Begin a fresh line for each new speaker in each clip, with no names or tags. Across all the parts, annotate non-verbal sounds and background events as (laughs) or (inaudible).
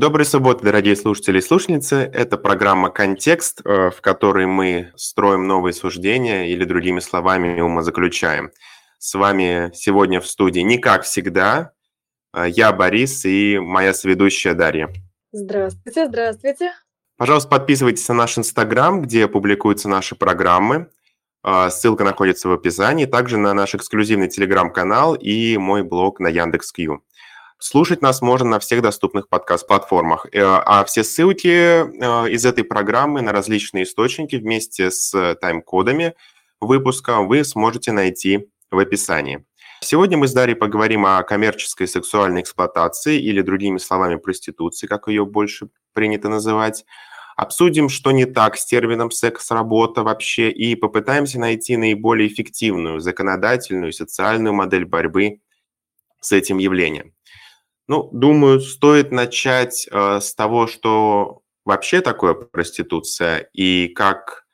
Доброй субботы, дорогие слушатели и слушательницы. Это программа «Контекст», э, в которой мы строим новые суждения или, другими словами, умозаключаем. С вами сегодня в студии, не как всегда, э, я Борис и моя соведущая Дарья.
Здравствуйте, здравствуйте.
Пожалуйста, подписывайтесь на наш Инстаграм, где публикуются наши программы. Э, ссылка находится в описании. Также на наш эксклюзивный Телеграм-канал и мой блог на Яндекс.Кью. Слушать нас можно на всех доступных подкаст-платформах. Э, а все ссылки э, из этой программы на различные источники вместе с тайм-кодами выпуска вы сможете найти в описании. Сегодня мы с Дарьей поговорим о коммерческой сексуальной эксплуатации или, другими словами, проституции, как ее больше принято называть. Обсудим, что не так с термином секс-работа вообще, и попытаемся найти наиболее эффективную законодательную и социальную модель борьбы с этим явлением. Ну, думаю, стоит начать э, с того, что вообще такое проституция и как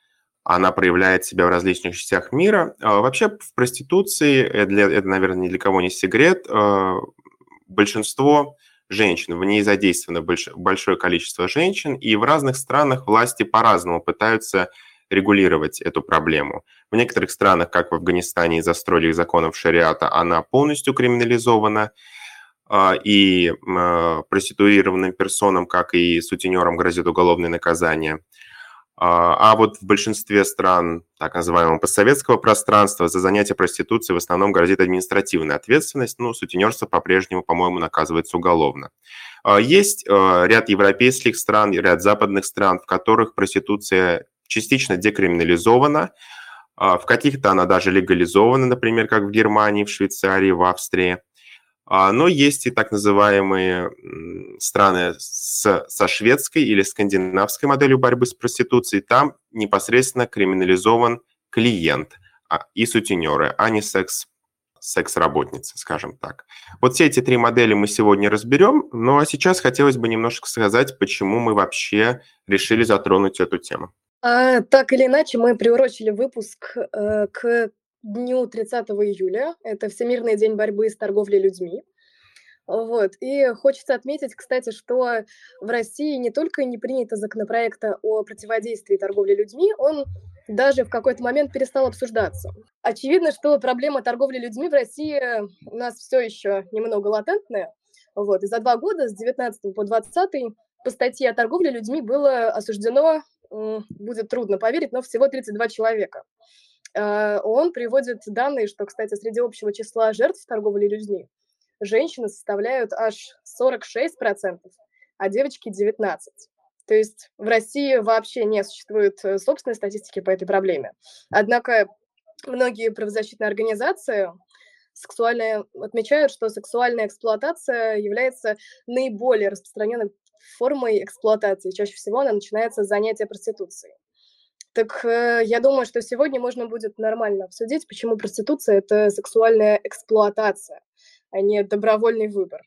она проявляет себя в различных частях мира. Э, вообще в проституции, это, для, это, наверное, ни для кого не секрет, э, большинство женщин, в ней задействовано больш, большое количество женщин, и в разных странах власти по-разному пытаются регулировать эту проблему. В некоторых странах, как в Афганистане из-за строгих законов шариата, она полностью криминализована – и а, проституированным персонам, как и сутенерам, грозит уголовное наказание. А, а вот в большинстве стран так называемого постсоветского пространства за занятие проституцией в основном грозит административная ответственность, но сутенерство по-прежнему, по-моему, наказывается уголовно. Есть ряд европейских стран, ряд западных стран, в которых проституция частично декриминализована, в каких-то она даже легализована, например, как в Германии, в Швейцарии, в Австрии. А, но есть и так называемые страны с, со шведской или скандинавской моделью борьбы с проституцией. Там непосредственно криминализован клиент а, и сутенеры, а не секс секс-работницы, скажем так. Вот все эти три модели мы сегодня разберем, ну а сейчас хотелось бы немножко сказать, почему мы вообще решили затронуть эту тему.
А, так или иначе, мы приурочили выпуск э, к дню 30 июля. Это Всемирный день борьбы с торговлей людьми. Вот. И хочется отметить, кстати, что в России не только не принято законопроекта о противодействии торговле людьми, он даже в какой-то момент перестал обсуждаться. Очевидно, что проблема торговли людьми в России у нас все еще немного латентная. Вот. И за два года, с 19 по 20 по статье о торговле людьми было осуждено, будет трудно поверить, но всего 32 человека. Э, он приводит данные, что, кстати, среди общего числа жертв торговли людьми женщины составляют аж 46%, а девочки 19%. То есть в России вообще не существует э, собственной статистики по этой проблеме. Однако многие правозащитные организации сексуальные отмечают, что сексуальная эксплуатация является наиболее распространенной формой эксплуатации. Чаще всего она начинается с занятия проституцией. Так э, я думаю, что сегодня можно будет нормально обсудить, почему проституция – это сексуальная эксплуатация, а не добровольный выбор.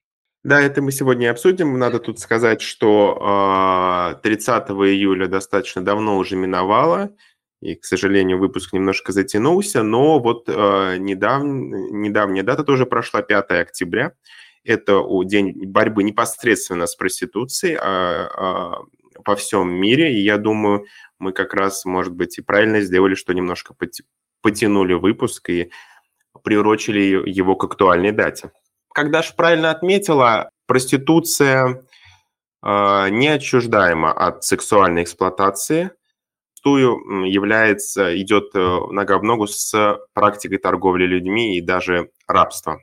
Да, это мы сегодня обсудим. Надо тут сказать, что 30 а, июля достаточно давно уже миновало, и, к сожалению, выпуск немножко затянулся, но вот а, недав... недавняя дата тоже прошла, 5 октября. Это день борьбы непосредственно с проституцией а, по всем мире, и я думаю, мы как раз, может быть, и правильно сделали, что немножко потянули выпуск и приурочили его к актуальной дате. Как Даша правильно отметила, проституция э, неотчуждаема от сексуальной эксплуатации, зачастую является, идет э, нога в ногу с практикой торговли людьми и даже рабства.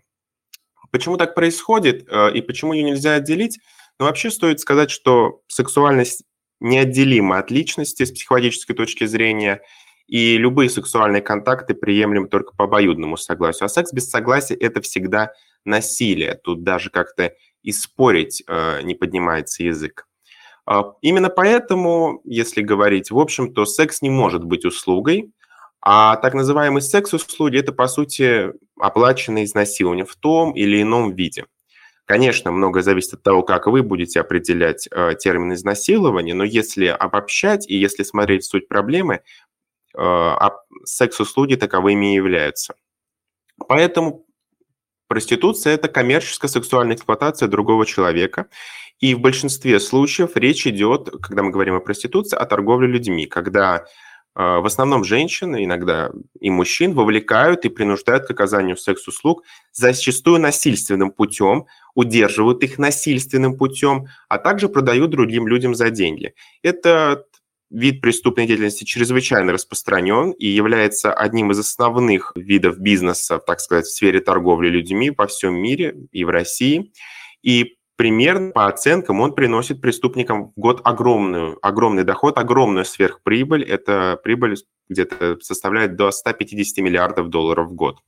Почему так происходит э, и почему ее нельзя отделить? Ну, вообще стоит сказать, что сексуальность неотделимы от личности с психологической точки зрения, и любые сексуальные контакты приемлемы только по обоюдному согласию. А секс без согласия – это всегда насилие. Тут даже как-то и спорить э, не поднимается язык. Э, именно поэтому, если говорить в общем, то секс не может быть услугой, а так называемый секс-услуги – это, по сути, оплаченное изнасилование в том или ином виде – Конечно, многое зависит от того, как вы будете определять э, термин изнасилования, но если обобщать и если смотреть суть проблемы, э, секс-услуги таковыми и являются. Поэтому Проституция – это коммерческая сексуальная эксплуатация другого человека. И в большинстве случаев речь идет, когда мы говорим о проституции, о торговле людьми, когда в основном женщины, иногда и мужчин, вовлекают и принуждают к оказанию секс-услуг зачастую насильственным путем, удерживают их насильственным путем, а также продают другим людям за деньги. Это вид преступной деятельности чрезвычайно распространен и является одним из основных видов бизнеса, так сказать, в сфере торговли людьми по всем мире и в России. И примерно по оценкам он приносит преступникам в год огромную, огромный доход, огромную сверхприбыль. Это прибыль где-то составляет до 150 миллиардов долларов в год.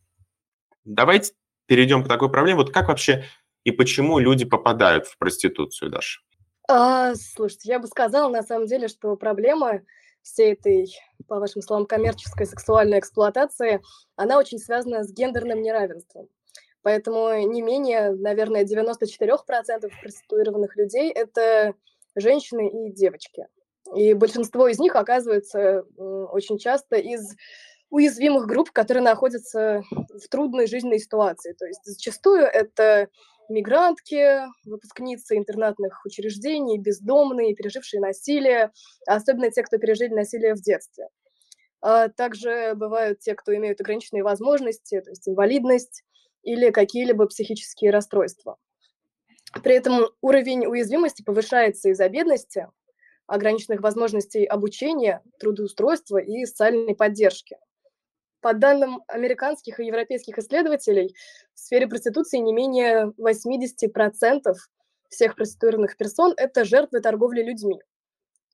Давайте перейдем к такой проблеме. Вот как вообще и почему люди попадают в проституцию, Даша?
А, слушайте, я бы сказала, на самом деле, что проблема всей этой, по вашим словам, коммерческой сексуальной эксплуатации, она очень связана с гендерным неравенством. Поэтому не менее, наверное, 94% проституированных людей – это женщины и девочки. И большинство из них оказывается очень часто из уязвимых групп, которые находятся в трудной жизненной ситуации. То есть зачастую это мигрантки, выпускницы интернатных учреждений, бездомные, пережившие насилие, особенно те, кто пережили насилие в детстве. А также бывают те, кто имеют ограниченные возможности, то есть инвалидность или какие-либо психические расстройства. При этом уровень уязвимости повышается из-за бедности, ограниченных возможностей обучения, трудоустройства и социальной поддержки. По данным американских и европейских исследователей, в сфере проституции не менее 80% всех проституированных персон – это жертвы торговли людьми.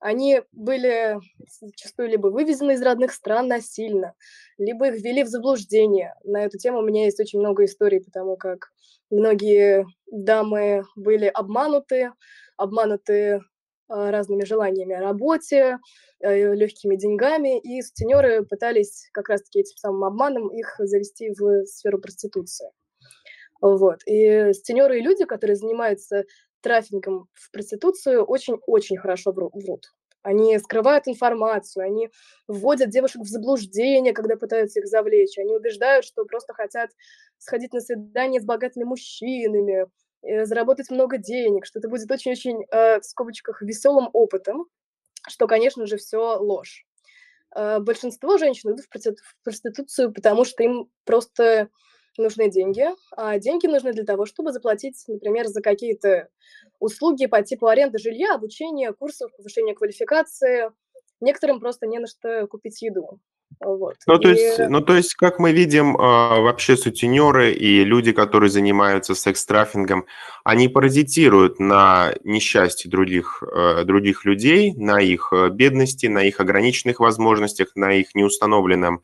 Они были зачастую либо вывезены из родных стран насильно, либо их ввели в заблуждение. На эту тему у меня есть очень много историй, потому как многие дамы были обмануты, обмануты а, разными желаниями о работе, э, легкими деньгами, и сутенеры пытались как раз-таки этим самым обманом их завести в сферу проституции. Вот. И сутенеры и люди, которые занимаются трафингом в проституцию, очень-очень хорошо врут. Они скрывают информацию, они вводят девушек в заблуждение, когда пытаются их завлечь. Они убеждают, что просто хотят сходить на свидание с богатыми мужчинами, Э, заработать много денег, что это будет очень-очень, э, в скобочках, веселым опытом, что, конечно же, все ложь. Э, большинство женщин идут в проституцию, потому что им просто нужны деньги, а деньги нужны для того, чтобы заплатить, например, за какие-то услуги по типу аренды жилья, обучения, курсов, повышения квалификации. Некоторым просто не на что купить еду.
Вот. Ну, то и... есть, ну, то есть, как мы видим, а, вообще сутенеры и люди, которые занимаются секс-трафингом, они паразитируют на несчастье других, э, других людей, на их э, бедности, на их ограниченных возможностях, на их неустановленном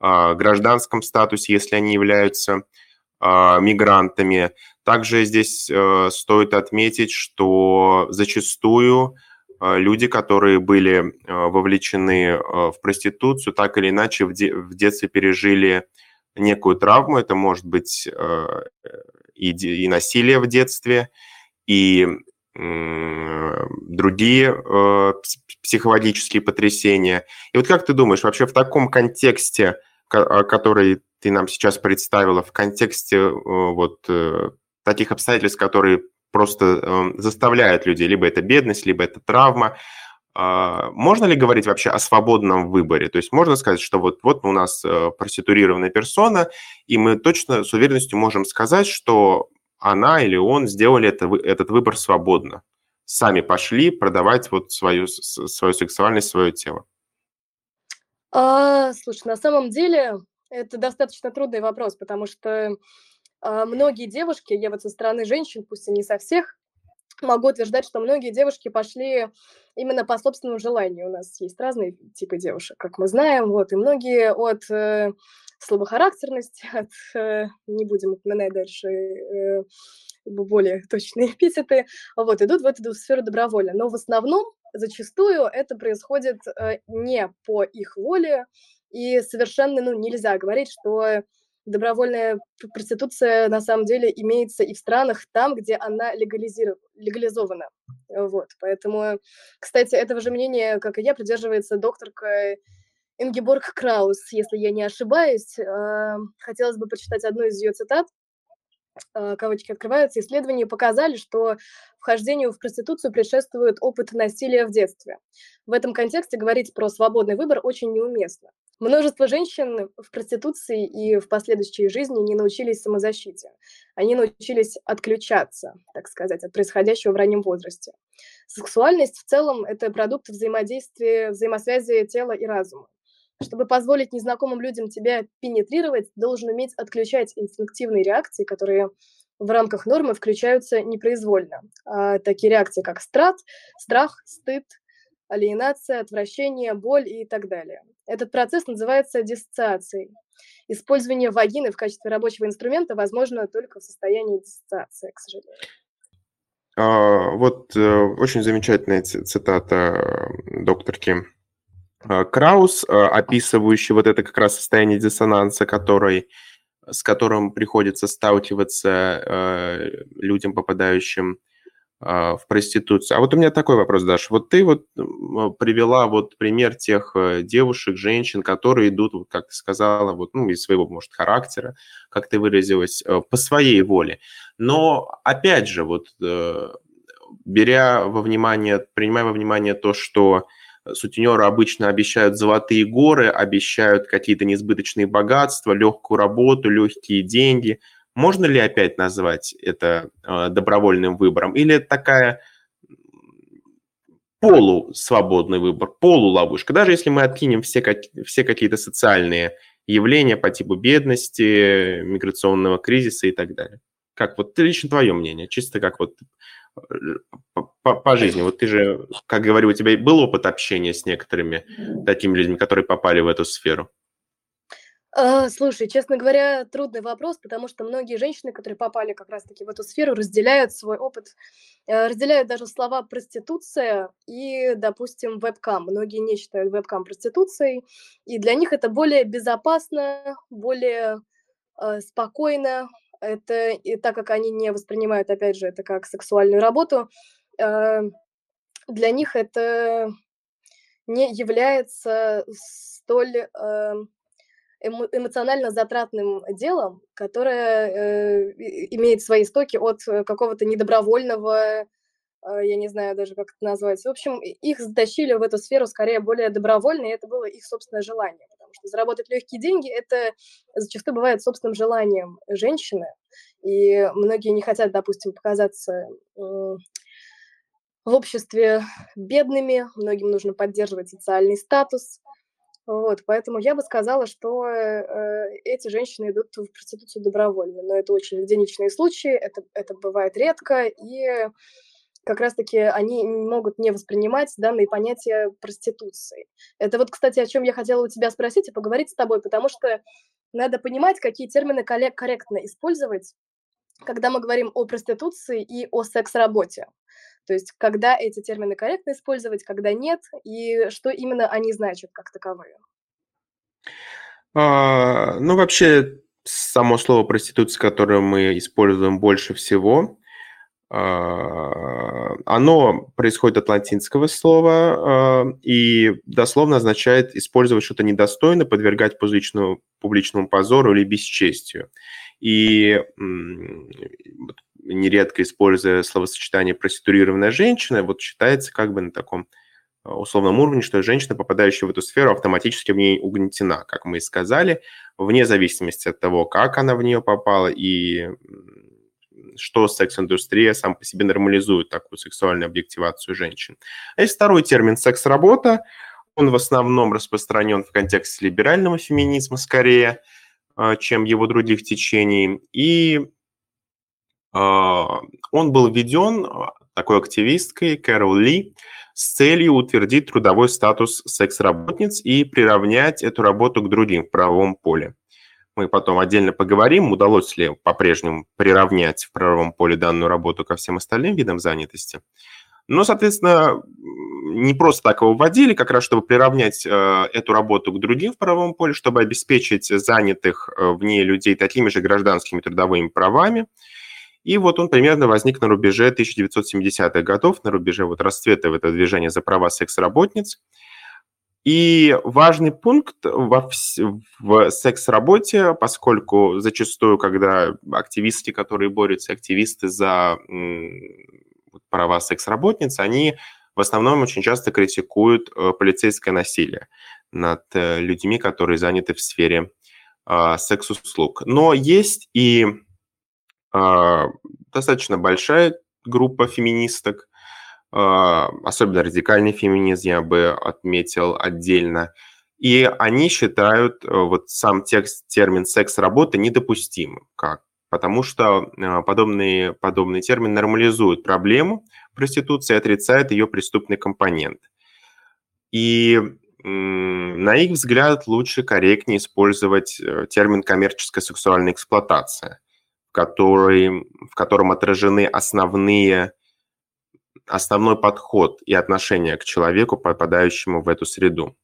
гражданском статусе, если они являются а, мигрантами. Также здесь э, стоит отметить, что зачастую а, люди, которые были а, вовлечены а, в проституцию, так или иначе в, де- в детстве пережили некую травму. Это может быть и насилие в детстве, и другие психологические потрясения. И вот как ты думаешь, вообще в таком контексте, который ты нам сейчас представила, в контексте вот э, таких обстоятельств, которые просто э, заставляют людей, либо это бедность, либо это травма. Э, можно ли говорить вообще о свободном выборе? То есть можно сказать, что вот, вот у нас э, проституированная персона, и мы точно с уверенностью можем сказать, что она или он сделали это, этот выбор свободно. Сами пошли продавать вот свою, свою сексуальность, свое тело.
А, слушай, на самом деле это достаточно трудный вопрос, потому что а, многие девушки, я вот со стороны женщин, пусть и не со всех, могу утверждать, что многие девушки пошли именно по собственному желанию. У нас есть разные типы девушек, как мы знаем, вот, и многие от э, слабохарактерности, (laughs) от, э, не будем упоминать дальше э, более точные эпитеты, вот, идут в эту сферу добровольно. Но в основном, зачастую, это происходит э, не по их воле, и совершенно, ну, нельзя говорить, что добровольная проституция на самом деле имеется и в странах там, где она легализована. Вот, поэтому, кстати, этого же мнения, как и я, придерживается докторка Ингеборг Краус, если я не ошибаюсь. А, хотелось бы прочитать одну из ее цитат. Э, кавычки открываются, исследования показали, что вхождению в проституцию предшествует опыт насилия в детстве. В этом контексте говорить про свободный выбор очень неуместно. Множество женщин в проституции и в последующей жизни не научились самозащите. Они научились отключаться, так сказать, от происходящего в раннем возрасте. Сексуальность в целом – это продукт взаимодействия, взаимосвязи тела и разума. Чтобы позволить незнакомым людям тебя пенетрировать, должен уметь отключать инстинктивные реакции, которые в рамках нормы включаются непроизвольно. А такие реакции, как страт, страх, стыд, алиенация, отвращение, боль и так далее. Этот процесс называется диссоциацией. Использование вагины в качестве рабочего инструмента возможно только в состоянии диссоциации, к сожалению.
А, вот э, очень замечательная цитата докторки а, Краус, а, описывающий вот это как раз состояние диссонанса, который, с которым приходится сталкиваться э, людям, попадающим в проституцию. А вот у меня такой вопрос, Даша. Вот ты вот привела вот пример тех э, девушек, женщин, которые идут, вот, как ты сказала, вот, ну, из своего, может, характера, как ты выразилась, э, по своей воле. Но, опять же, вот э, беря во внимание, принимая во внимание то, что сутенеры обычно обещают золотые горы, обещают какие-то несбыточные богатства, легкую работу, легкие деньги – можно ли опять назвать это э, добровольным выбором? Или это такая полусвободный выбор, полуловушка? Даже если мы откинем все, все какие-то социальные явления по типу бедности, миграционного кризиса и так далее. Как вот лично твое мнение, чисто как вот по, по, жизни. Вот ты же, как говорю, у тебя был опыт общения с некоторыми такими людьми, которые попали в эту сферу?
А, слушай, честно говоря, трудный вопрос, потому что многие женщины, которые попали как раз-таки в эту сферу, разделяют свой опыт, э, разделяют даже слова проституция и, допустим, вебкам. Многие не считают вебкам проституцией, и для них это более безопасно, более э, спокойно. Это и так как они не воспринимают, опять же, это как сексуальную работу, э, для них это не является столь э, эмоционально затратным делом, которое э, имеет свои истоки от какого-то недобровольного, э, я не знаю даже, как это назвать. В общем, их затащили в эту сферу скорее более добровольно, и это было их собственное желание. Потому что заработать легкие деньги – это зачастую бывает собственным желанием женщины. И многие не хотят, допустим, показаться в обществе бедными, многим нужно поддерживать социальный статус, вот, поэтому я бы сказала, что э, эти женщины идут в проституцию добровольно, но это очень единичные случаи, это, это бывает редко, и как раз-таки они могут не воспринимать данные понятия проституции. Это вот, кстати, о чем я хотела у тебя спросить и поговорить с тобой, потому что надо понимать, какие термины корректно использовать, когда мы говорим о проституции и о секс-работе. То есть когда эти термины корректно использовать, когда нет, и что именно они значат как таковые?
А, ну, вообще, само слово проституция, которое мы используем больше всего, оно происходит от латинского слова а, и дословно означает использовать что-то недостойное, подвергать публичному, публичному позору или бесчестию. И нередко используя словосочетание «проституированная женщина», вот считается как бы на таком э, условном уровне, что женщина, попадающая в эту сферу, автоматически в ней угнетена, как мы и сказали, вне зависимости от того, как она в нее попала и что секс-индустрия сам по себе нормализует такую сексуальную объективацию женщин. А есть второй термин «секс-работа». Он в основном распространен в контексте либерального феминизма скорее, э, чем его других течений. И а, он был введен а, такой активисткой Кэрол Ли с целью утвердить трудовой статус секс-работниц и приравнять эту работу к другим в правовом поле. Мы потом отдельно поговорим, удалось ли по-прежнему приравнять в правовом поле данную работу ко всем остальным видам занятости. Но, соответственно, не просто так его вводили, как раз чтобы приравнять э, эту работу к другим в правовом поле, чтобы обеспечить занятых э, в ней людей такими же гражданскими трудовыми правами, и вот он примерно возник на рубеже 1970-х годов, на рубеже вот расцвета этого движения за права секс-работниц. И важный пункт во вс- в секс-работе, поскольку зачастую, когда активисты, которые борются, активисты за права секс-работниц, они в основном очень часто критикуют э, полицейское насилие над э, людьми, которые заняты в сфере а, секс-услуг. Но есть и а, достаточно большая группа феминисток, особенно радикальный феминизм я бы отметил отдельно, и они считают э, вот сам текст, термин «секс-работа» недопустимым, как потому что подобный, подобный термин нормализует проблему проституции и отрицает ее преступный компонент. И на их взгляд лучше, корректнее использовать э, термин «коммерческая сексуальная эксплуатация», который, в котором отражены основные, основной подход и отношение к человеку, попадающему в эту среду.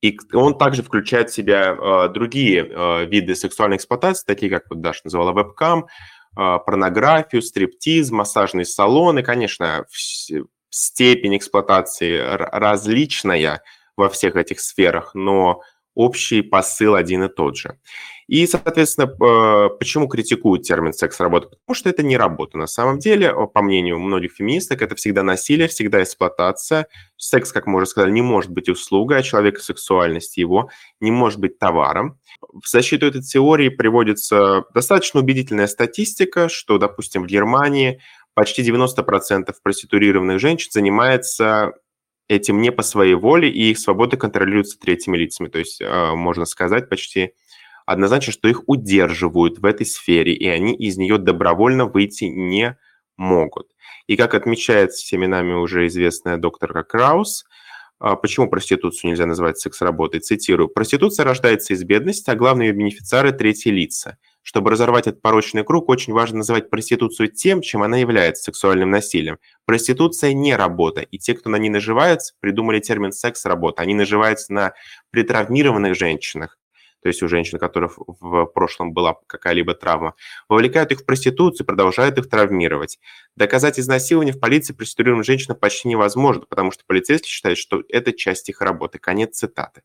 И он также включает в себя э, другие э, виды сексуальной эксплуатации, такие как вот Даша назвала вебкам, э, порнографию, стриптиз, массажные салоны. Конечно, степень эксплуатации различная во всех этих сферах, но общий посыл один и тот же. И, соответственно, почему критикуют термин секс-работа? Потому что это не работа. На самом деле, по мнению многих феминисток, это всегда насилие, всегда эксплуатация. Секс, как мы уже сказали, не может быть услугой, а человека сексуальность его не может быть товаром. В защиту этой теории приводится достаточно убедительная статистика, что, допустим, в Германии почти 90% проституированных женщин занимается этим не по своей воле, и их свобода контролируется третьими лицами. То есть, а, можно сказать, почти однозначно, что их удерживают в этой сфере, и они из нее добровольно выйти не могут. И как отмечает всеми нами уже известная докторка Краус, а, почему проституцию нельзя называть секс-работой, цитирую, «Проституция рождается из бедности, а главные бенефициары – третьи лица. Чтобы разорвать этот порочный круг, очень важно называть проституцию тем, чем она является сексуальным насилием. Проституция не работа, и те, кто на ней наживаются, придумали термин секс-работа. Они наживаются на притравмированных женщинах, то есть у женщин, у которых в прошлом была какая-либо травма, вовлекают их в проституцию, продолжают их травмировать. Доказать изнасилование в полиции проституированным женщинам почти невозможно, потому что полицейский считает, что это часть их работы. Конец цитаты.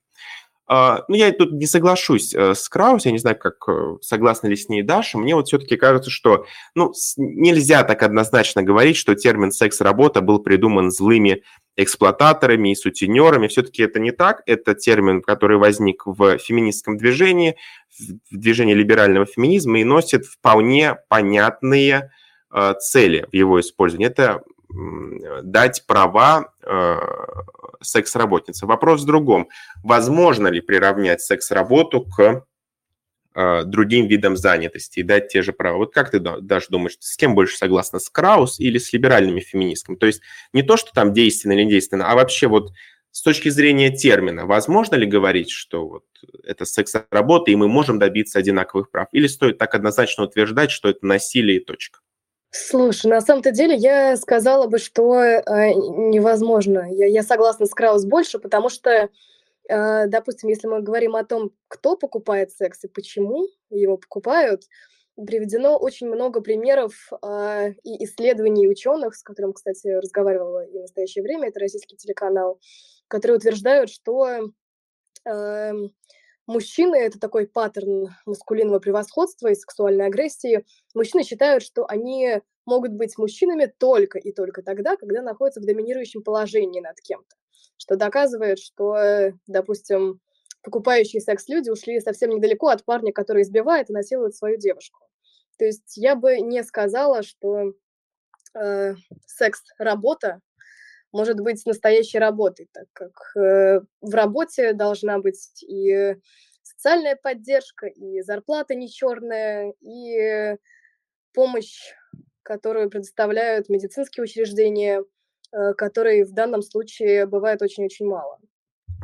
А, ну, я тут не соглашусь э, с Краус, я не знаю, как э, согласна ли с ней Даша. Мне вот все-таки кажется, что ну, нельзя так однозначно говорить, что термин «секс-работа» был придуман злыми эксплуататорами и сутенерами. Все-таки это не так. Это термин, который возник в феминистском движении, в движении либерального феминизма и носит вполне понятные э, цели в его использовании. Это дать права секс-работницы. Вопрос в другом. Возможно ли приравнять секс-работу к э, другим видам занятости и дать те же права? Вот как ты даже думаешь, с кем больше согласна, с Краус или с либеральными феминистками? То есть не то, что там действенно или недейственно, а вообще вот с точки зрения термина, возможно ли говорить, что вот это секс-работа, и мы можем добиться одинаковых прав? Или стоит так однозначно утверждать, что это насилие и точка?
Слушай, на самом-то деле я сказала бы, что э, невозможно. Я, я согласна с Краус больше, потому что, э, допустим, если мы говорим о том, кто покупает секс и почему его покупают, приведено очень много примеров э, и исследований ученых, с которым, кстати, разговаривала и в настоящее время, это российский телеканал, которые утверждают, что э, мужчины – это такой паттерн маскулинного превосходства и сексуальной агрессии. Мужчины считают, что они могут быть мужчинами только и только тогда, когда находятся в доминирующем положении над кем-то. Что доказывает, что, допустим, покупающие секс-люди ушли совсем недалеко от парня, который избивает и насилует свою девушку. То есть я бы не сказала, что э, секс-работа может быть настоящей работой, так как э, в работе должна быть и социальная поддержка, и зарплата не черная, и помощь, которую предоставляют медицинские учреждения, э, которой в данном случае бывает очень-очень мало.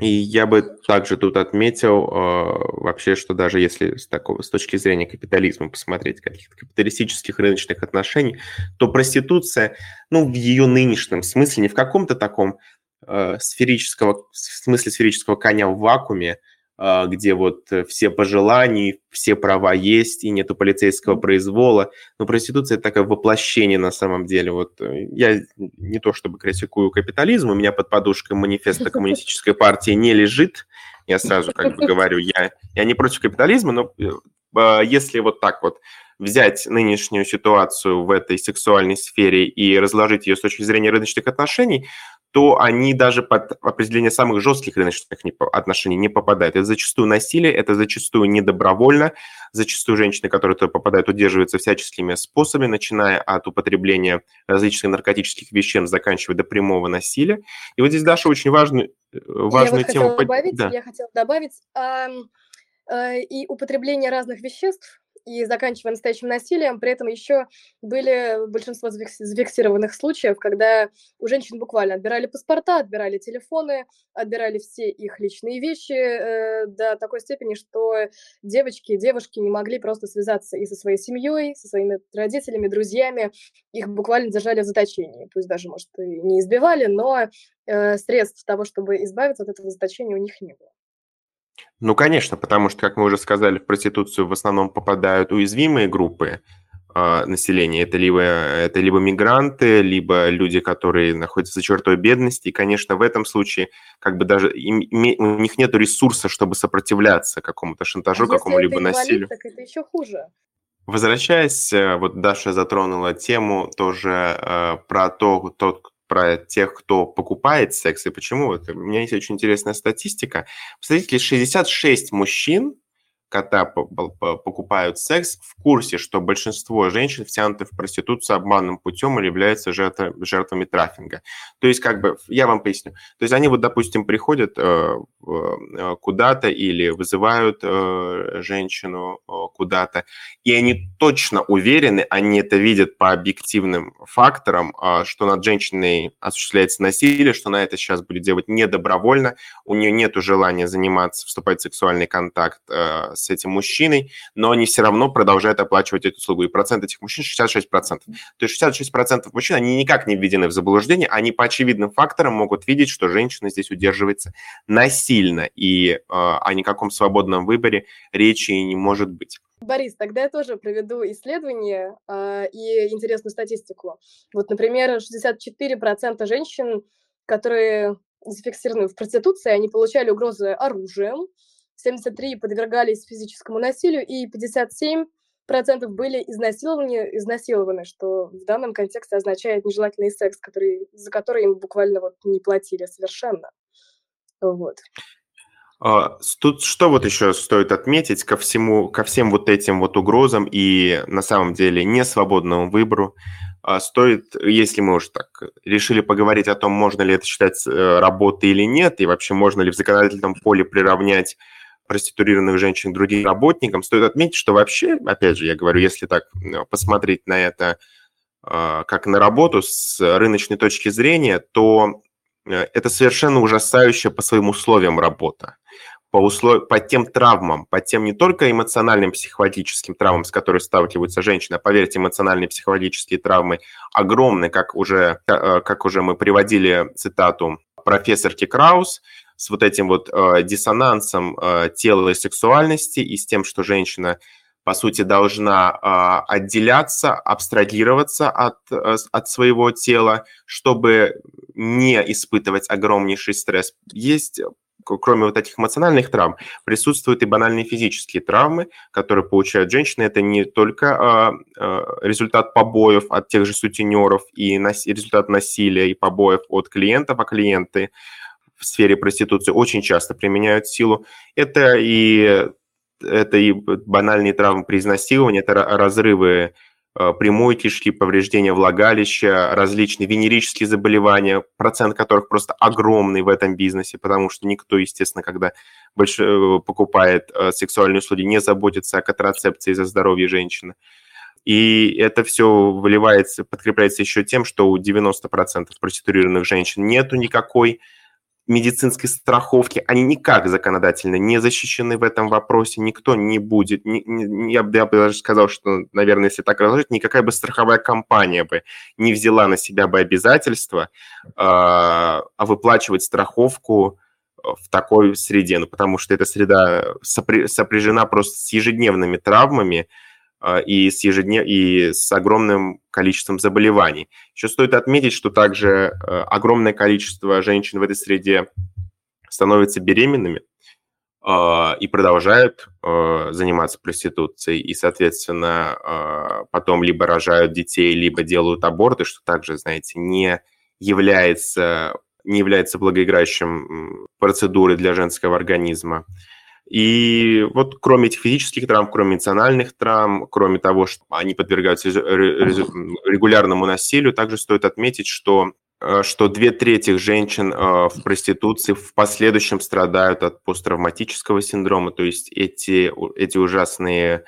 И я бы также тут отметил э, вообще, что даже если с, такого, с точки зрения капитализма посмотреть каких-то капиталистических рыночных отношений, то проституция, ну, в ее нынешнем смысле, не в каком-то таком э, сферического, в смысле сферического коня в вакууме, где вот все пожелания, все права есть, и нету полицейского произвола. Но проституция – это такое воплощение на самом деле. Вот э, я не то чтобы критикую капитализм, у меня под подушкой манифеста коммунистической (laughs) партии не лежит. Я сразу как бы говорю, я, я не против капитализма, но э, а, если вот так вот взять нынешнюю ситуацию в этой сексуальной сфере и разложить ее с точки зрения рыночных отношений, то они даже под определение самых жестких рыночных отношений не попадают. Это зачастую насилие, это зачастую недобровольно, зачастую женщины, которые туда попадают, удерживаются всяческими способами, начиная от употребления различных наркотических веществ, заканчивая до прямого насилия. И вот здесь, Даша, очень важную, э, важную
я
тему...
Вот добавить, да. Я хотела добавить, э, э, и употребление разных веществ и заканчивая настоящим насилием. При этом еще были большинство зафиксированных случаев, когда у женщин буквально отбирали паспорта, отбирали телефоны, отбирали все их личные вещи э, до такой степени, что девочки и девушки не могли просто связаться и со своей семьей, со своими родителями, друзьями. Их буквально держали в заточении. Пусть даже, может, и не избивали, но э, средств того, чтобы избавиться от этого заточения, у них не было.
Ну, конечно, потому что, как мы уже сказали, в проституцию в основном попадают уязвимые группы э, населения. Это либо, это либо мигранты, либо люди, которые находятся за чертой бедности. И, конечно, в этом случае как бы даже им, у них нет ресурса, чтобы сопротивляться какому-то шантажу, а какому-либо насилию.
так это еще хуже.
Возвращаясь, э, вот Даша затронула тему тоже э, про то, тот, про тех, кто покупает секс и почему. Вот, у меня есть очень интересная статистика. Посмотрите, 66 мужчин кота покупают секс, в курсе, что большинство женщин втянуты в проституцию обманным путем или являются жертвами трафинга. То есть, как бы, я вам поясню. То есть, они вот, допустим, приходят э, э, куда-то или вызывают э, женщину куда-то, и они точно уверены, они это видят по объективным факторам, что над женщиной осуществляется насилие, что она это сейчас будет делать недобровольно, у нее нет желания заниматься, вступать в сексуальный контакт с этим мужчиной, но они все равно продолжают оплачивать эту услугу. И процент этих мужчин 66%. То есть 66% мужчин, они никак не введены в заблуждение, они по очевидным факторам могут видеть, что женщина здесь удерживается насильно, и э, о никаком свободном выборе речи не может быть.
Борис, тогда я тоже проведу исследование э, и интересную статистику. Вот, например, 64% женщин, которые зафиксированы в проституции, они получали угрозы оружием, 73 подвергались физическому насилию и 57 процентов были изнасилованы, изнасилованы, что в данном контексте означает нежелательный секс, который, за который им буквально вот не платили совершенно. Вот.
А, тут что вот еще стоит отметить ко всему, ко всем вот этим вот угрозам и на самом деле несвободному выбору, а, стоит, если мы уже так решили поговорить о том, можно ли это считать э, работой или нет, и вообще можно ли в законодательном поле приравнять проституированных женщин другим работникам. Стоит отметить, что вообще, опять же, я говорю, если так э, посмотреть на это э, как на работу с рыночной точки зрения, то э, это совершенно ужасающая по своим условиям работа. По, услов... по тем травмам, по тем не только эмоциональным психологическим травмам, с которыми сталкиваются женщины, а поверьте, эмоциональные психологические травмы огромны, как уже, как уже мы приводили цитату профессорки Краус, с вот этим вот э, диссонансом э, тела и сексуальности и с тем, что женщина, по сути, должна э, отделяться, абстрагироваться от, э, от своего тела, чтобы не испытывать огромнейший стресс. Есть кроме вот этих эмоциональных травм, присутствуют и банальные физические травмы, которые получают женщины. Это не только э, э, результат побоев от тех же сутенеров и результат насилия и побоев от клиентов, а клиенты в сфере проституции очень часто применяют силу. Это и, это и банальные травмы при изнасиловании, это разрывы э, прямой кишки, повреждения влагалища, различные венерические заболевания, процент которых просто огромный в этом бизнесе, потому что никто, естественно, когда больше э, покупает э, сексуальные услуги, не заботится о контрацепции за здоровье женщины. И это все выливается, подкрепляется еще тем, что у 90% проституированных женщин нету никакой медицинской страховки, они никак законодательно не защищены в этом вопросе, никто не будет, не, не, я, бы, я бы даже сказал, что, наверное, если так разложить, никакая бы страховая компания бы не взяла на себя бы обязательство э, выплачивать страховку в такой среде, ну, потому что эта среда сопряжена просто с ежедневными травмами и с, ежеднев... и с огромным количеством заболеваний. Еще стоит отметить, что также э, огромное количество женщин в этой среде становятся беременными, а, и продолжают а, заниматься проституцией, и, соответственно, а, потом либо рожают детей, либо делают аборты, что также, знаете, не является, не является благоиграющим процедурой для женского организма. И вот кроме этих физических травм, кроме эмоциональных травм, кроме того, что они подвергаются регулярному насилию, также стоит отметить, что Э, что две трети женщин э, в проституции в последующем страдают от посттравматического синдрома, то есть эти, эти ужасные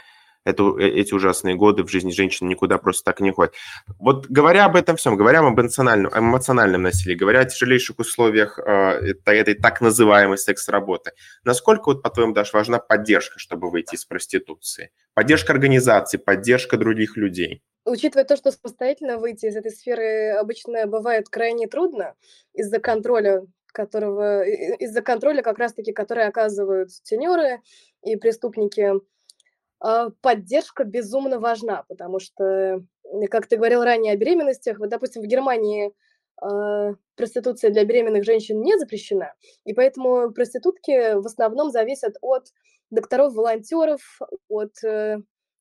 это, э, эти ужасные годы в жизни женщин никуда просто так не ходят. Вот говоря об этом всем, говоря об эмоциональном, эмоциональном насилии, говоря о тяжелейших условиях э, этой так называемой секс-работы, насколько, вот, по-твоему, Даш, важна поддержка, чтобы выйти из проституции? Поддержка организации, поддержка других людей?
Учитывая то, что самостоятельно выйти из этой сферы обычно бывает крайне трудно из-за контроля, которого из-за контроля как раз-таки, который оказывают тенеры и преступники, поддержка безумно важна, потому что, как ты говорил ранее о беременностях, вот, допустим, в Германии э, проституция для беременных женщин не запрещена, и поэтому проститутки в основном зависят от докторов-волонтеров, от э,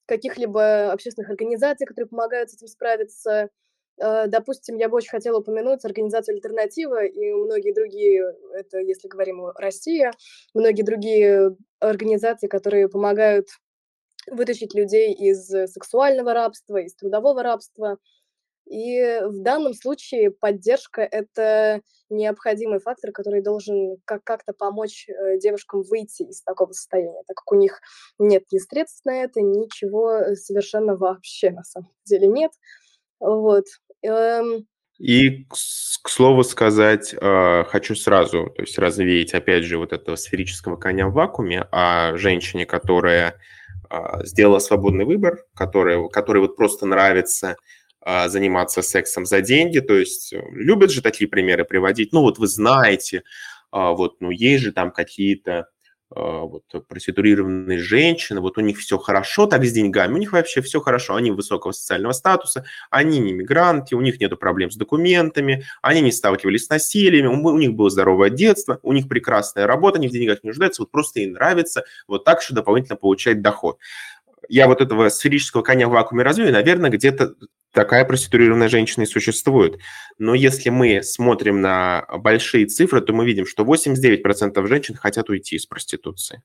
каких-либо общественных организаций, которые помогают с этим справиться. Э, допустим, я бы очень хотела упомянуть организацию «Альтернатива» и многие другие, это если говорим о России, многие другие организации, которые помогают вытащить людей из сексуального рабства, из трудового рабства. И в данном случае поддержка – это необходимый фактор, который должен как- как-то помочь э, девушкам выйти из такого состояния, так как у них нет ни средств на это, ничего э, совершенно вообще на самом деле нет. Вот.
Эм, и, к слову сказать, э, хочу сразу, то есть развеять, опять же, вот этого сферического коня в вакууме о женщине, которая сделала свободный выбор, который, который вот просто нравится – а, заниматься сексом за деньги, то есть э, любят же такие примеры приводить, ну вот вы знаете, а, вот, ну есть же там какие-то а, вот проституированные женщины, вот у них все хорошо так с деньгами, у них вообще все хорошо, они высокого социального статуса, они не мигранты, у них нет проблем с документами, они не сталкивались с насилием, у них было здоровое детство, у них прекрасная работа, они в деньгах не нуждаются, вот просто им нравится вот так же дополнительно получать доход. Я вот этого сферического коня в вакууме развею, наверное, где-то такая проституированная женщина и существует. Но если мы смотрим на большие цифры, то мы видим, что 89% женщин хотят уйти из проституции.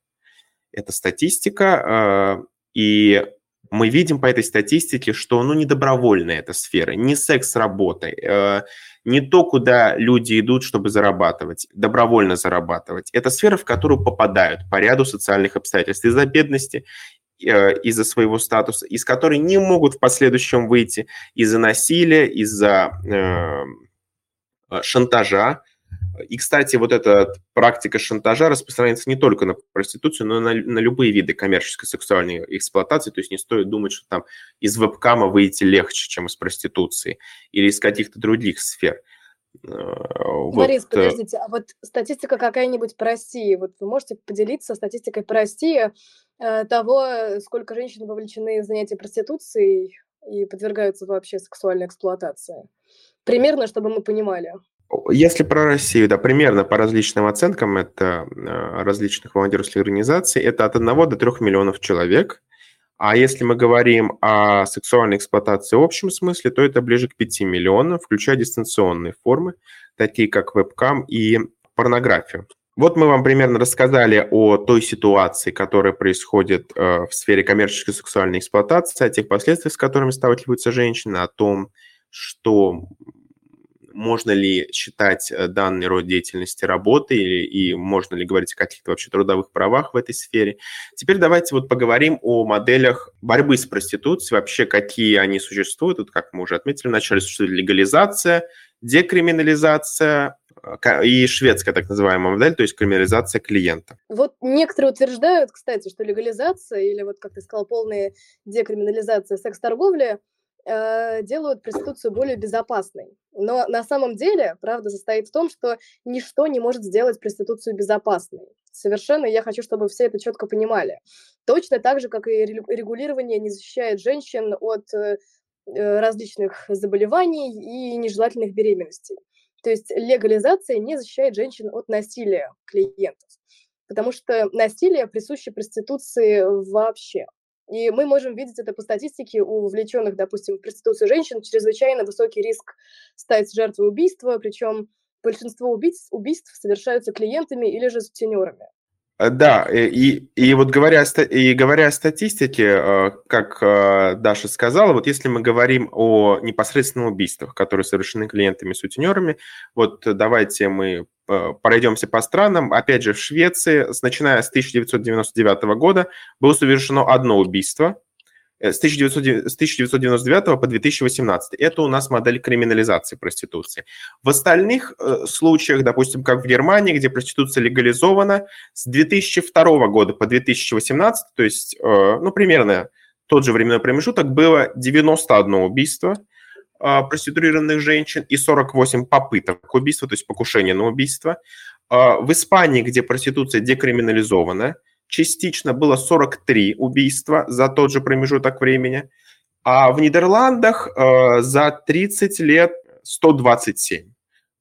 Это статистика, а, и мы видим по этой статистике, что ну, не добровольная эта сфера, не секс работой, а, не то, куда люди идут, чтобы зарабатывать, добровольно зарабатывать. Это сфера, в которую попадают по ряду социальных обстоятельств из-за бедности, из-за своего статуса, из которой не могут в последующем выйти из-за насилия, из-за э, э, шантажа. И, кстати, вот эта практика шантажа распространяется не только на проституцию, но и на, на любые виды коммерческой сексуальной эксплуатации. То есть не стоит думать, что там из вебкама выйти легче, чем из проституции или из каких-то других сфер.
Вот. Борис, подождите, а вот статистика какая-нибудь по России, вот вы можете поделиться статистикой по России, Э, того, сколько женщин вовлечены в занятия проституцией и подвергаются вообще сексуальной эксплуатации. Примерно, чтобы мы понимали.
Если про Россию, да, примерно по различным оценкам, это э, различных волонтерских организаций, это от 1 до 3 миллионов человек. А если мы говорим о сексуальной эксплуатации в общем смысле, то это ближе к 5 миллионам, включая дистанционные формы, такие как вебкам и порнографию. Вот мы вам примерно рассказали о той ситуации, которая происходит э, в сфере коммерческой сексуальной эксплуатации, о тех последствиях, с которыми сталкиваются женщины, о том, что можно ли считать э, данный род деятельности работой или, и можно ли говорить о каких-то вообще трудовых правах в этой сфере. Теперь давайте вот поговорим о моделях борьбы с проституцией, вообще какие они существуют. Вот как мы уже отметили, вначале существует легализация, декриминализация, и шведская так называемая модель, то есть криминализация клиента.
Вот некоторые утверждают, кстати, что легализация или вот, как ты сказал, полная декриминализация секс-торговли э, делают проституцию более безопасной. Но на самом деле правда состоит в том, что ничто не может сделать проституцию безопасной. Совершенно я хочу, чтобы все это четко понимали. Точно так же, как и регулирование не защищает женщин от э, э, различных заболеваний и нежелательных беременностей. То есть легализация не защищает женщин от насилия клиентов, потому что насилие присуще проституции вообще. И мы можем видеть это по статистике у вовлеченных, допустим, в проституцию женщин, чрезвычайно высокий риск стать жертвой убийства, причем большинство убийств, убийств совершаются клиентами или же сутенерами.
Э, да, и, и вот говоря, и говоря о статистике, э, как э, Даша сказала, вот если мы говорим о непосредственных убийствах, которые совершены клиентами сутенерами, вот давайте мы пройдемся по странам. Опять же, в Швеции, начиная с 1999 года, было совершено одно убийство, с 1999 по 2018. Это у нас модель криминализации проституции. В остальных э, случаях, допустим, как в Германии, где проституция легализована, с 2002 года по 2018, то есть, э, ну, примерно тот же временной промежуток, было 91 убийство э, проституированных женщин и 48 попыток убийства, то есть покушения на убийство. В Испании, где проституция декриминализована, частично было 43 убийства за тот же промежуток времени, а в Нидерландах э, за 30 лет 127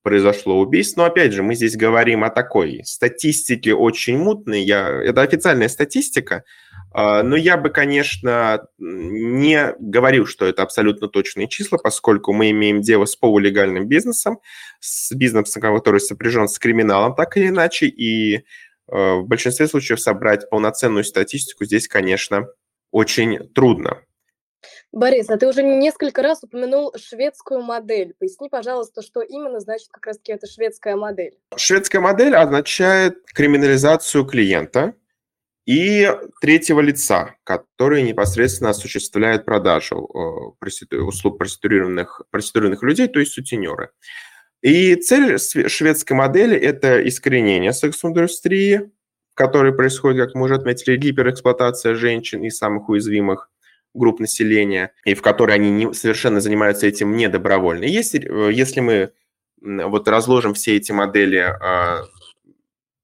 произошло убийств. Но опять же, мы здесь говорим о такой статистике очень мутной. Я, это официальная статистика, э, но я бы, конечно, не говорил, что это абсолютно точные числа, поскольку мы имеем дело с полулегальным бизнесом, с бизнесом, который сопряжен с криминалом так или иначе, и в большинстве случаев собрать полноценную статистику здесь, конечно, очень трудно.
Борис, а ты уже несколько раз упомянул шведскую модель. Поясни, пожалуйста, что именно значит как раз-таки эта шведская модель.
Шведская модель означает криминализацию клиента и третьего лица, который непосредственно осуществляет продажу э, услуг проституированных, проституированных людей, то есть сутенеры. И цель шведской модели – это искоренение секс-индустрии, в происходит, как мы уже отметили, гиперэксплуатация женщин и самых уязвимых групп населения, и в которой они не, совершенно занимаются этим не добровольно. Если, э, если мы вот разложим все эти модели э,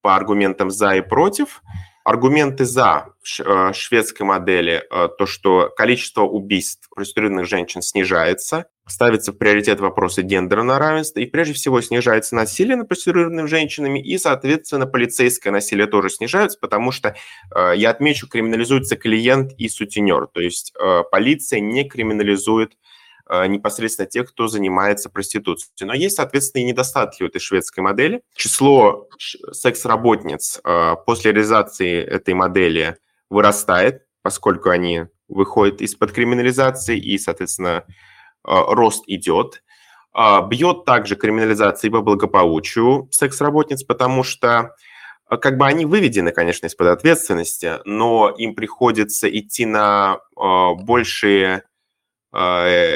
по аргументам «за» и «против», Аргументы за э, шведской модели, э, то, что количество убийств проституированных женщин снижается, ставится в приоритет вопросы гендерного равенства, и прежде всего снижается насилие над проституированными женщинами, и, соответственно, полицейское насилие тоже снижается, потому что, э, я отмечу, криминализуется клиент и сутенер, то есть полиция не криминализует непосредственно тех, кто занимается проституцией. Но есть, соответственно, и недостатки у этой шведской модели. Число секс-работниц э, после реализации этой модели вырастает, поскольку они выходят из-под криминализации, и, соответственно, э, рост идет. Бьет также криминализация по благополучию секс-работниц, потому что как бы они выведены, конечно, из-под ответственности, но им приходится идти на большие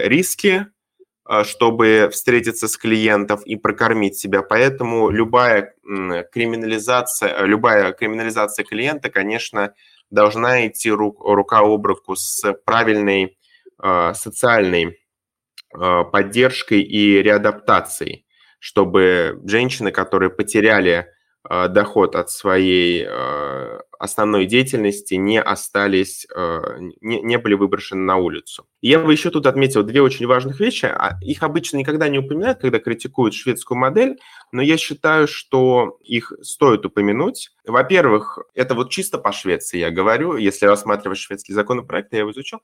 риски, э, чтобы встретиться с клиентов и прокормить себя. Поэтому любая криминализация, любая криминализация клиента, конечно, должна идти рука об руку с правильной э, социальной поддержкой и реадаптацией, чтобы женщины, которые потеряли Э, доход от своей э, основной деятельности не остались, э, не, не были выброшены на улицу. Я бы еще тут отметил две очень важных вещи. А их обычно никогда не упоминают, когда критикуют шведскую модель, но я считаю, что их стоит упомянуть. Во-первых, это вот чисто по Швеции я говорю, если рассматривать шведский законопроект, я его изучил,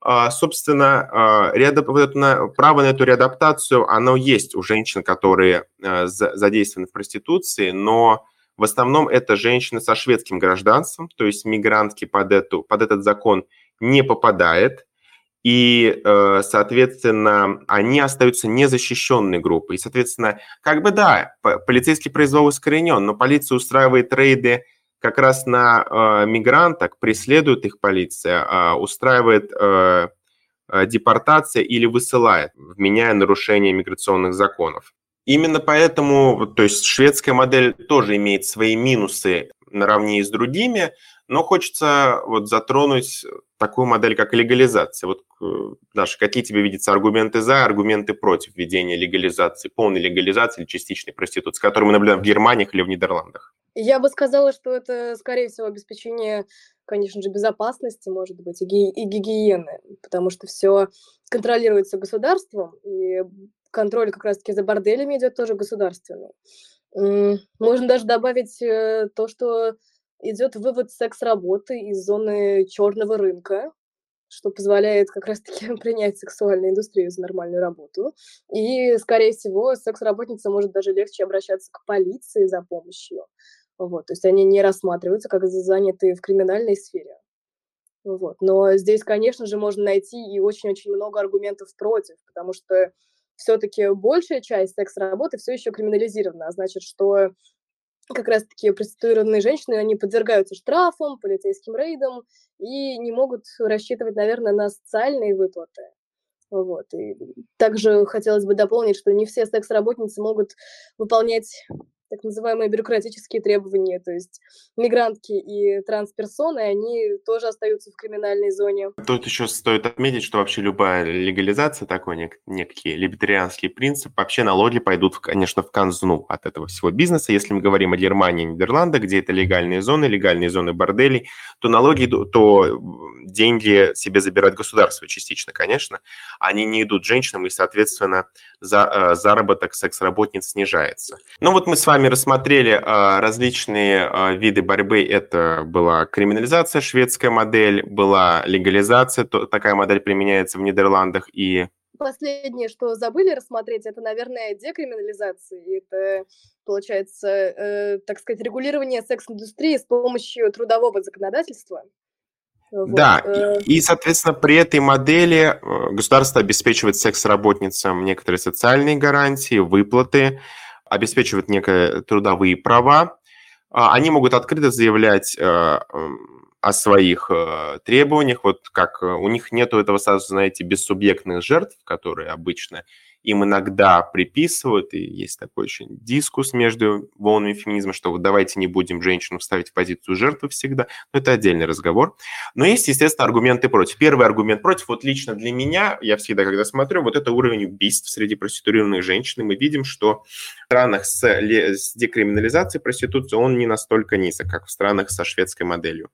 а, собственно, а, право на эту реадаптацию, оно есть у женщин, которые а, задействованы в проституции, но в основном это женщины со шведским гражданством, то есть мигрантки под, эту, под этот закон не попадает, и, соответственно, они остаются незащищенной группой. И, соответственно, как бы да, полицейский произвол искоренен, но полиция устраивает рейды как раз на э, мигранток преследует их полиция, э, устраивает э, депортация или высылает, вменяя нарушение миграционных законов. Именно поэтому, то есть шведская модель тоже имеет свои минусы наравне с другими, Но хочется вот затронуть такую модель, как легализация. Вот, э, Даша, какие тебе видятся аргументы за, аргументы против введения легализации, полной легализации или частичной проституции, которую мы наблюдаем в Германии или в Нидерландах?
Я бы сказала, что это, скорее всего, обеспечение, конечно же, безопасности, может быть, и, ги- и гигиены, потому что все контролируется государством, и контроль как раз-таки за борделями идет тоже государственный. Можно даже добавить э, то, что идет вывод секс-работы из зоны черного рынка, что позволяет как раз-таки (laughs) принять сексуальную индустрию за нормальную работу. И, скорее всего, секс-работница может даже легче обращаться к полиции за помощью. Вот, то есть они не рассматриваются как занятые в криминальной сфере. Вот. Но здесь, конечно же, можно найти и очень-очень много аргументов против, потому что все-таки большая часть секс-работы все еще криминализирована, а значит, что как раз-таки проституированные женщины, они подвергаются штрафам, полицейским рейдам и не могут рассчитывать, наверное, на социальные выплаты. Вот. И также хотелось бы дополнить, что не все секс-работницы могут выполнять так называемые бюрократические требования, то есть мигрантки и трансперсоны, они тоже остаются в криминальной зоне.
Тут еще стоит отметить, что вообще любая легализация, такой нек- некий либертарианский принцип, вообще налоги пойдут, конечно, в канзну от этого всего бизнеса. Если мы говорим о Германии и Нидерландах, где это легальные зоны, легальные зоны борделей, то налоги, то деньги себе забирает государство частично, конечно. Они не идут женщинам, и, соответственно, за, э, заработок секс-работниц снижается. Ну вот мы с вами рассмотрели э, различные э, виды борьбы. Это была криминализация, шведская модель, была легализация, такая модель применяется в Нидерландах и
Последнее, что забыли рассмотреть, это, наверное, декриминализация. Это, получается, э, так сказать, регулирование секс-индустрии с помощью трудового законодательства.
Вот. Да, э. и, соответственно, при этой модели э, государство обеспечивает секс-работницам некоторые социальные гарантии, выплаты, обеспечивает некие трудовые права. А, они могут открыто заявлять э, о своих требованиях, вот как у них нету этого сразу, знаете, бессубъектных жертв, которые обычно им иногда приписывают, и есть такой очень дискус между волнами феминизма, что вот давайте не будем женщину ставить в позицию жертвы всегда, но это отдельный разговор. Но есть, естественно, аргументы против. Первый аргумент против, вот лично для меня, я всегда, когда смотрю, вот это уровень убийств среди проституированных женщин, и мы видим, что в странах с, с декриминализацией проституции он не настолько низок, как в странах со шведской моделью.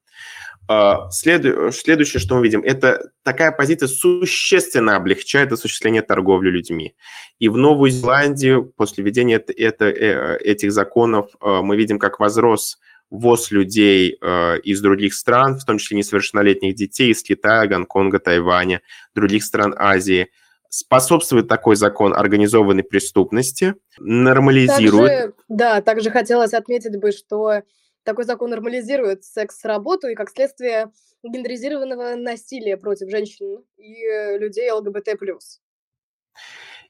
А, Следу... Следующее, что мы видим, это такая позиция существенно облегчает осуществление торговли людьми. И в Новую Зеландию после введения это, это, э, этих законов а, мы видим, как возрос ввоз людей а, из других стран, в том числе несовершеннолетних детей из Китая, Гонконга, Тайваня, других стран Азии. Способствует такой закон организованной преступности, нормализирует.
Также, да, также хотелось отметить бы, что такой закон нормализирует секс-работу и, как следствие, гендеризированного насилия против женщин и э, людей ЛГБТ+.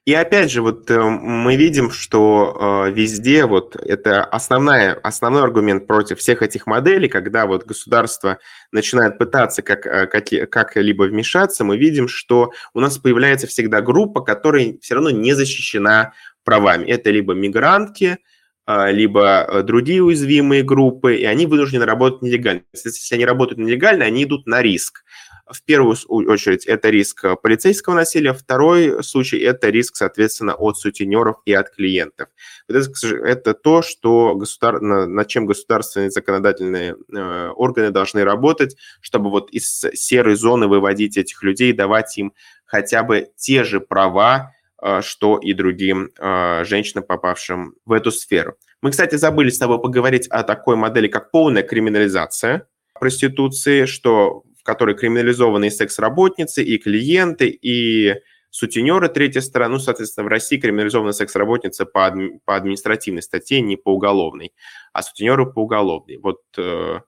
И опять же, вот э, мы видим, что э, везде вот это основная, основной аргумент против всех этих моделей, когда вот государство начинает пытаться как, э, как, как-либо вмешаться, мы видим, что у нас появляется всегда группа, которая все равно не защищена правами. Это либо мигрантки, либо другие уязвимые группы, и они вынуждены работать нелегально. Если они работают нелегально, они идут на риск. В первую очередь это риск э, полицейского насилия, второй случай это риск, соответственно, от сутенеров и от клиентов. Это, это то, что государ... над чем государственные законодательные э, органы должны работать, чтобы вот из серой зоны выводить этих людей, давать им хотя бы те же права, а, что и другим а, женщинам, попавшим в эту сферу. Мы, кстати, забыли с тобой поговорить о такой модели, как полная криминализация проституции, что в которой криминализованы и секс-работницы, и клиенты, и сутенеры третьей стороны. Ну, соответственно, в России криминализована секс-работница по, по административной статье, не по уголовной, а сутенеры по уголовной. Вот э,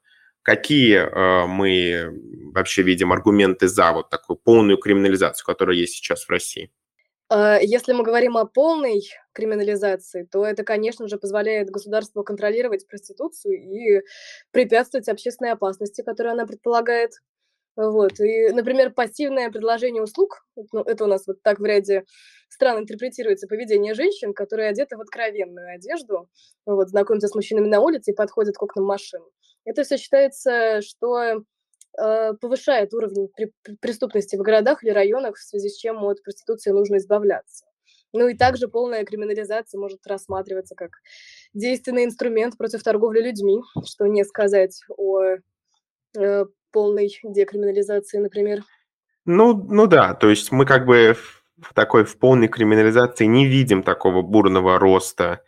какие э, мы вообще видим аргументы за вот такую полную криминализацию, которая есть сейчас в России?
А, если мы говорим о полной криминализации, то это, конечно же, позволяет государству контролировать проституцию и препятствовать общественной опасности, которую она предполагает. Вот. И, например, пассивное предложение услуг, ну, это у нас вот так в ряде стран интерпретируется поведение женщин, которые одеты в откровенную одежду, вот, знакомятся с мужчинами на улице и подходят к окнам машин. Это все считается, что э, повышает уровень при, преступности в городах или районах, в связи с чем от проституции нужно избавляться. Ну и также полная криминализация может рассматриваться как действенный инструмент против торговли людьми, что не сказать о э, полной декриминализации, например.
Ну, ну да, то есть мы как бы в такой в полной криминализации не видим такого бурного роста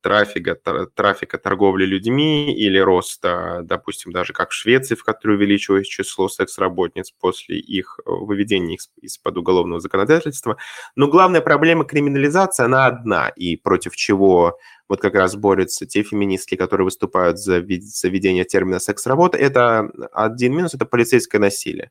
трафика, трафика торговли людьми или роста, допустим, даже как в Швеции, в которой увеличилось число секс-работниц после их э, выведения из-под уголовного законодательства. Но главная проблема криминализации, она одна, и против чего вот как раз борются те феминистки, которые выступают за введение термина секс-работа, это один минус, это полицейское насилие.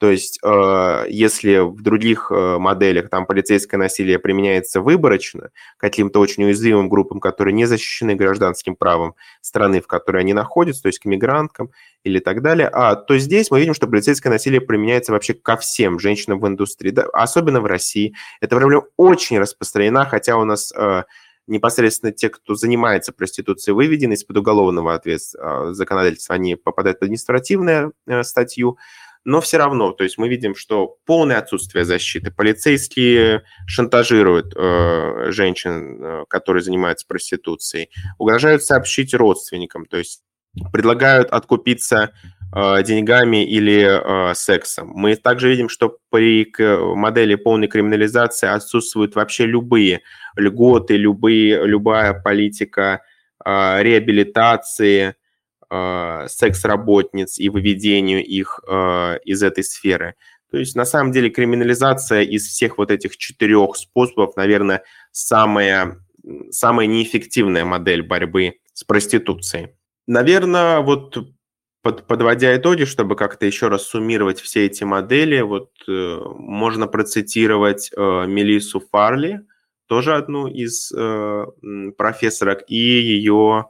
То есть, э, если в других э, моделях там полицейское насилие применяется выборочно каким-то очень уязвимым группам, которые не защищены гражданским правом страны, в которой они находятся, то есть к мигранткам или так далее, а, то здесь мы видим, что полицейское насилие применяется вообще ко всем женщинам в индустрии, особенно в России. Эта проблема очень распространена, хотя у нас э, непосредственно те, кто занимается проституцией, выведены из-под уголовного ответственности законодательства, они попадают в административную статью, но все равно, то есть мы видим, что полное отсутствие защиты. Полицейские шантажируют э, женщин, э, которые занимаются проституцией, угрожают сообщить родственникам, то есть предлагают откупиться э, деньгами или э, сексом. Мы также видим, что при модели полной криминализации отсутствуют вообще любые льготы, любые, любая политика э, реабилитации, э, секс-работниц и выведению их э, из этой сферы. То есть, на самом деле, криминализация из всех вот этих четырех способов, наверное, самая, самая неэффективная модель борьбы с проституцией. Наверное, вот под, подводя итоги, чтобы как-то еще раз суммировать все эти модели, вот э, можно процитировать э, Мелиссу Фарли, тоже одну из э, профессорок, и ее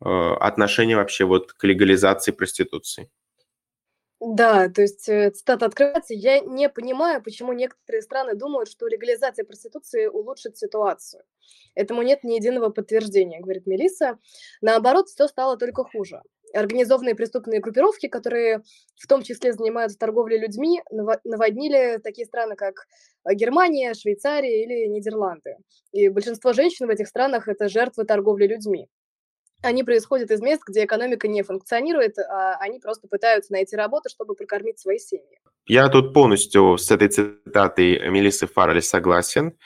отношение вообще вот к легализации проституции.
Да, то есть э, цитата открывается. Я не понимаю, почему некоторые страны думают, что легализация проституции улучшит ситуацию. Этому нет ни единого подтверждения, говорит Мелисса. Наоборот, все стало только хуже. Организованные преступные группировки, которые в том числе занимаются торговлей людьми, наводнили такие страны, как Германия, Швейцария или Нидерланды. И большинство женщин в этих странах – это жертвы торговли людьми они происходят из мест, где экономика не функционирует, а они просто пытаются найти работу, чтобы прокормить свои семьи.
Я тут полностью с этой цитатой Мелиссы Фаррель согласен.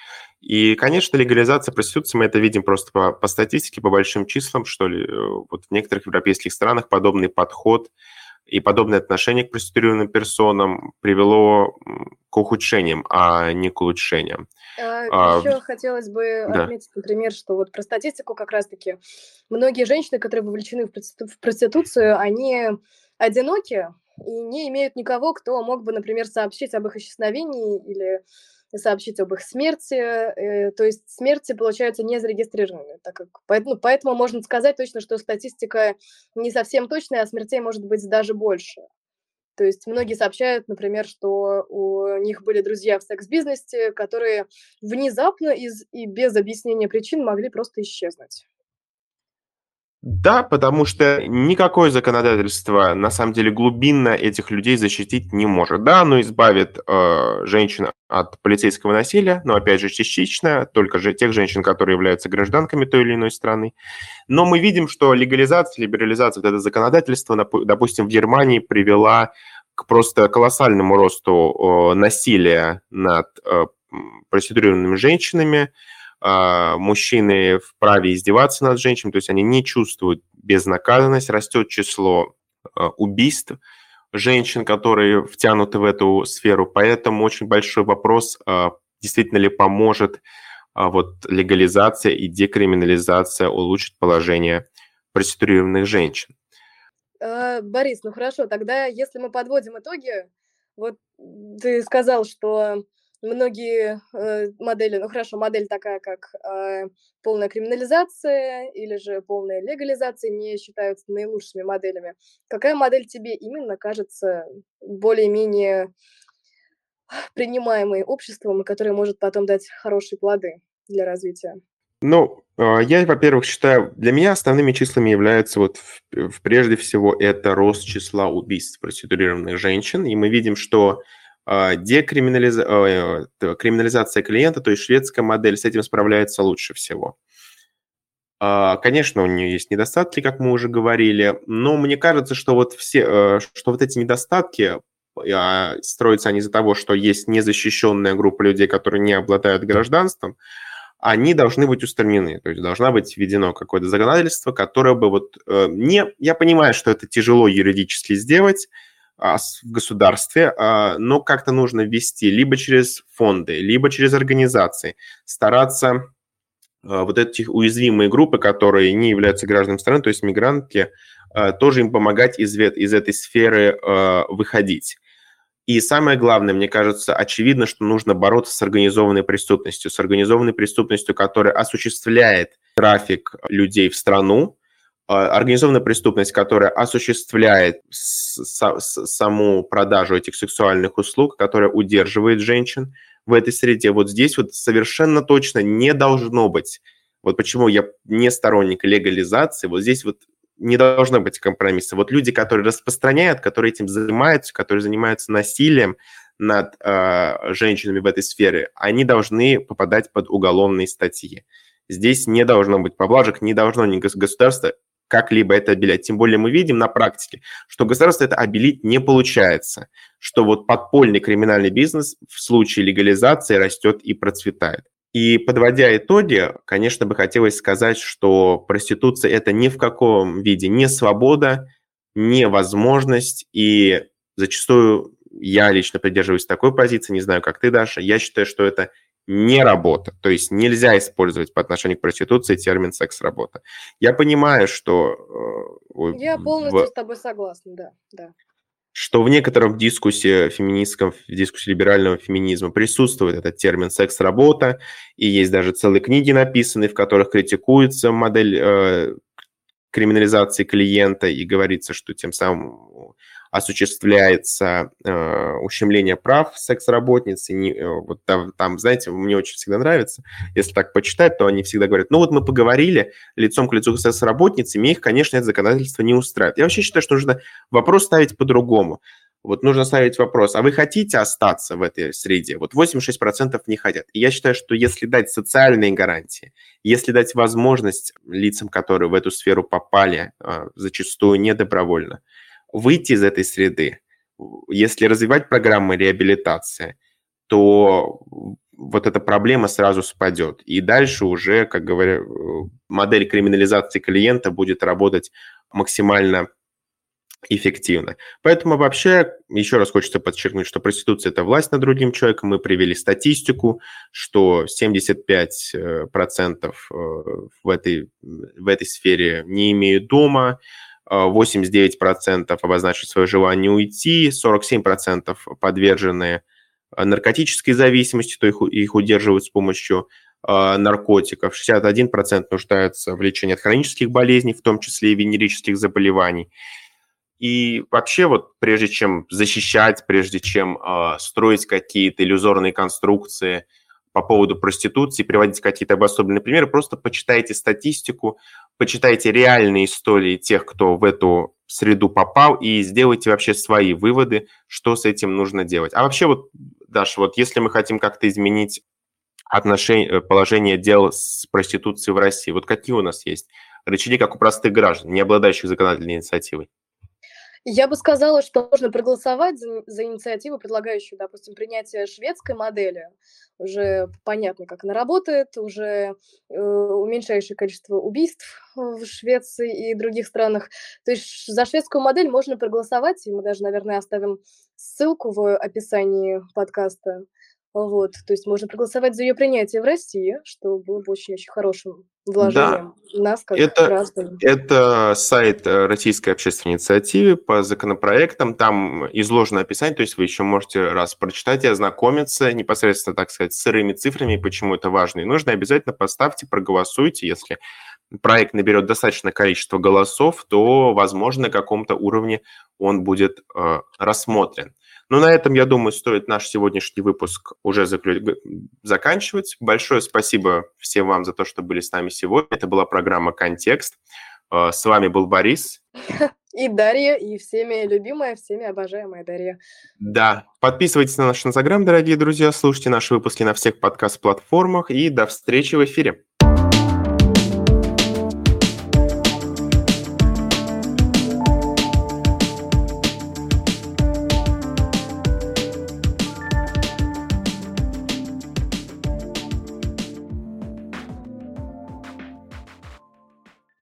И, конечно, легализация проституции, мы это видим просто по, по статистике, по большим числам, что ли, э, вот в некоторых европейских странах подобный подход и подобное отношение к проституированным персонам привело к ухудшениям, а не к улучшениям.
А, Еще хотелось бы да. отметить, например, что вот про статистику как раз-таки многие женщины, которые вовлечены в проституцию, они одиноки и не имеют никого, кто мог бы, например, сообщить об их исчезновении или сообщить об их смерти, э, то есть смерти получаются не зарегистрированными, так как поэтому, поэтому можно сказать точно, что статистика не совсем точная, а смертей может быть даже больше. То есть многие сообщают, например, что у них были друзья в секс-бизнесе, которые внезапно из, и без объяснения причин могли просто исчезнуть.
Да, потому что никакое законодательство на самом деле глубинно этих людей защитить не может. Да, оно избавит э, женщин от полицейского насилия, но опять же частично, только же тех женщин, которые являются гражданками той или иной страны. Но мы видим, что легализация, либерализация вот это законодательство, допустим, в Германии привела к просто колоссальному росту э, насилия над э, проституированными женщинами, мужчины вправе издеваться над женщинами, то есть они не чувствуют безнаказанность, растет число а, убийств женщин, которые втянуты в эту сферу. Поэтому очень большой вопрос, а, действительно ли поможет вот легализация и декриминализация улучшить положение проституированных женщин.
Борис, ну хорошо, тогда если мы подводим итоги, вот ты сказал, что многие э, модели, ну хорошо, модель такая, как э, полная криминализация или же полная легализация не считаются наилучшими моделями. Какая модель тебе именно кажется более-менее принимаемой обществом и которая может потом дать хорошие плоды для развития?
Ну, а, я, во-первых, считаю, для меня основными числами являются вот прежде всего это рост числа убийств проституированных женщин, и мы видим, что декриминализация криминализация клиента, то есть шведская модель с этим справляется лучше всего. А, конечно, у нее есть недостатки, как мы уже говорили, но мне кажется, что вот все, э, что вот эти недостатки строятся они из-за того, что есть незащищенная группа людей, которые не обладают гражданством, они должны быть устранены. То есть должна быть введено какое-то законодательство, которое бы вот э, не... Я понимаю, что это тяжело юридически сделать а, в государстве, а, но как-то нужно ввести либо через фонды, либо через организации, стараться а, вот эти уязвимые группы, которые не являются гражданами страны, то есть мигранты, тоже им помогать из, из этой сферы выходить. И самое главное, мне кажется, очевидно, что нужно бороться с организованной преступностью, с организованной преступностью, которая осуществляет трафик людей в страну, а, организованная преступность, которая осуществляет саму продажу этих сексуальных услуг, которая удерживает женщин в этой среде. Вот здесь вот совершенно точно не должно быть. Вот почему я не сторонник легализации. Вот здесь вот не должно быть компромисса. Вот люди, которые распространяют, которые этим занимаются, которые занимаются насилием над э, женщинами в этой сфере, они должны попадать под уголовные статьи. Здесь не должно быть поблажек, не должно ни государство как-либо это обелять. Тем более мы видим на практике, что государство это обелить не получается, что вот подпольный криминальный бизнес в случае легализации растет и процветает. И подводя итоги, конечно, бы хотелось сказать, что проституция – это ни в каком виде не свобода, не возможность, и зачастую я лично придерживаюсь такой позиции, не знаю, как ты, Даша, я считаю, что это не работа. То есть нельзя использовать по отношению к проституции термин секс-работа. Я понимаю, что...
Э, я полностью в... с тобой согласна, да, да
что в некотором дискуссии феминистском, в дискуссии либерального феминизма присутствует этот термин «секс-работа», и есть даже целые книги написаны, в которых критикуется модель э, криминализации клиента, и говорится, что тем самым осуществляется э, ущемление прав секс-работниц. И не, э, вот там, там, знаете, мне очень всегда нравится, если так почитать, то они всегда говорят, ну вот мы поговорили лицом к лицу с секс-работницами, их, конечно, это законодательство не устраивает. Я вообще считаю, что нужно вопрос ставить по-другому. Вот нужно ставить вопрос, а вы хотите остаться в этой среде? Вот 86% не хотят. И я считаю, что если дать социальные гарантии, если дать возможность лицам, которые в эту сферу попали, э, зачастую недобровольно, выйти из этой среды, если развивать программы реабилитации, то вот эта проблема сразу спадет. И дальше уже, как говорю, модель криминализации клиента будет работать максимально эффективно. Поэтому вообще, еще раз хочется подчеркнуть, что проституция – это власть над другим человеком. Мы привели статистику, что 75% э, э, в этой, в этой сфере не имеют дома, 89% обозначили свое желание уйти, 47% подвержены э, наркотической зависимости, то их, их удерживают с помощью э, наркотиков, 61% нуждаются в лечении от хронических болезней, в том числе и венерических заболеваний. И вообще вот прежде чем защищать, прежде чем э, строить какие-то иллюзорные конструкции – по поводу проституции, приводить какие-то обособленные примеры, просто почитайте статистику, почитайте реальные истории тех, кто в эту среду попал, и сделайте вообще свои выводы, что с этим нужно делать. А вообще вот, Даша, вот если мы хотим как-то изменить отношение, э, положение дел с проституцией в России, вот какие у нас есть рычаги, как у простых граждан, не обладающих законодательной инициативой?
Я бы сказала, что можно проголосовать за, за инициативу, предлагающую, допустим, принятие шведской модели. Уже понятно, как она работает, уже э, уменьшающее количество убийств в Швеции и других странах. То есть за шведскую модель можно проголосовать, и мы даже, наверное, оставим ссылку в описании подкаста. Вот, то есть можно проголосовать за ее принятие в России, что было бы очень-очень хорошим вложением да. нас, как
это, граждан. Это сайт э, Российской общественной инициативы по законопроектам. Там изложено описание, то есть вы еще можете раз прочитать и ознакомиться непосредственно, так сказать, с сырыми цифрами, почему это важно и нужно. Обязательно поставьте, проголосуйте, если проект наберет достаточное количество голосов, то, возможно, на каком-то уровне он будет э, рассмотрен. Ну, на этом, я думаю, стоит наш сегодняшний выпуск уже заклю... заканчивать. Большое спасибо всем вам за то, что были с нами сегодня. Это была программа «Контекст». Э, с вами был Борис.
И Дарья, и всеми любимая, всеми обожаемая Дарья.
Да. Подписывайтесь на наш Инстаграм, дорогие друзья, слушайте наши выпуски на всех подкаст-платформах и до встречи в эфире.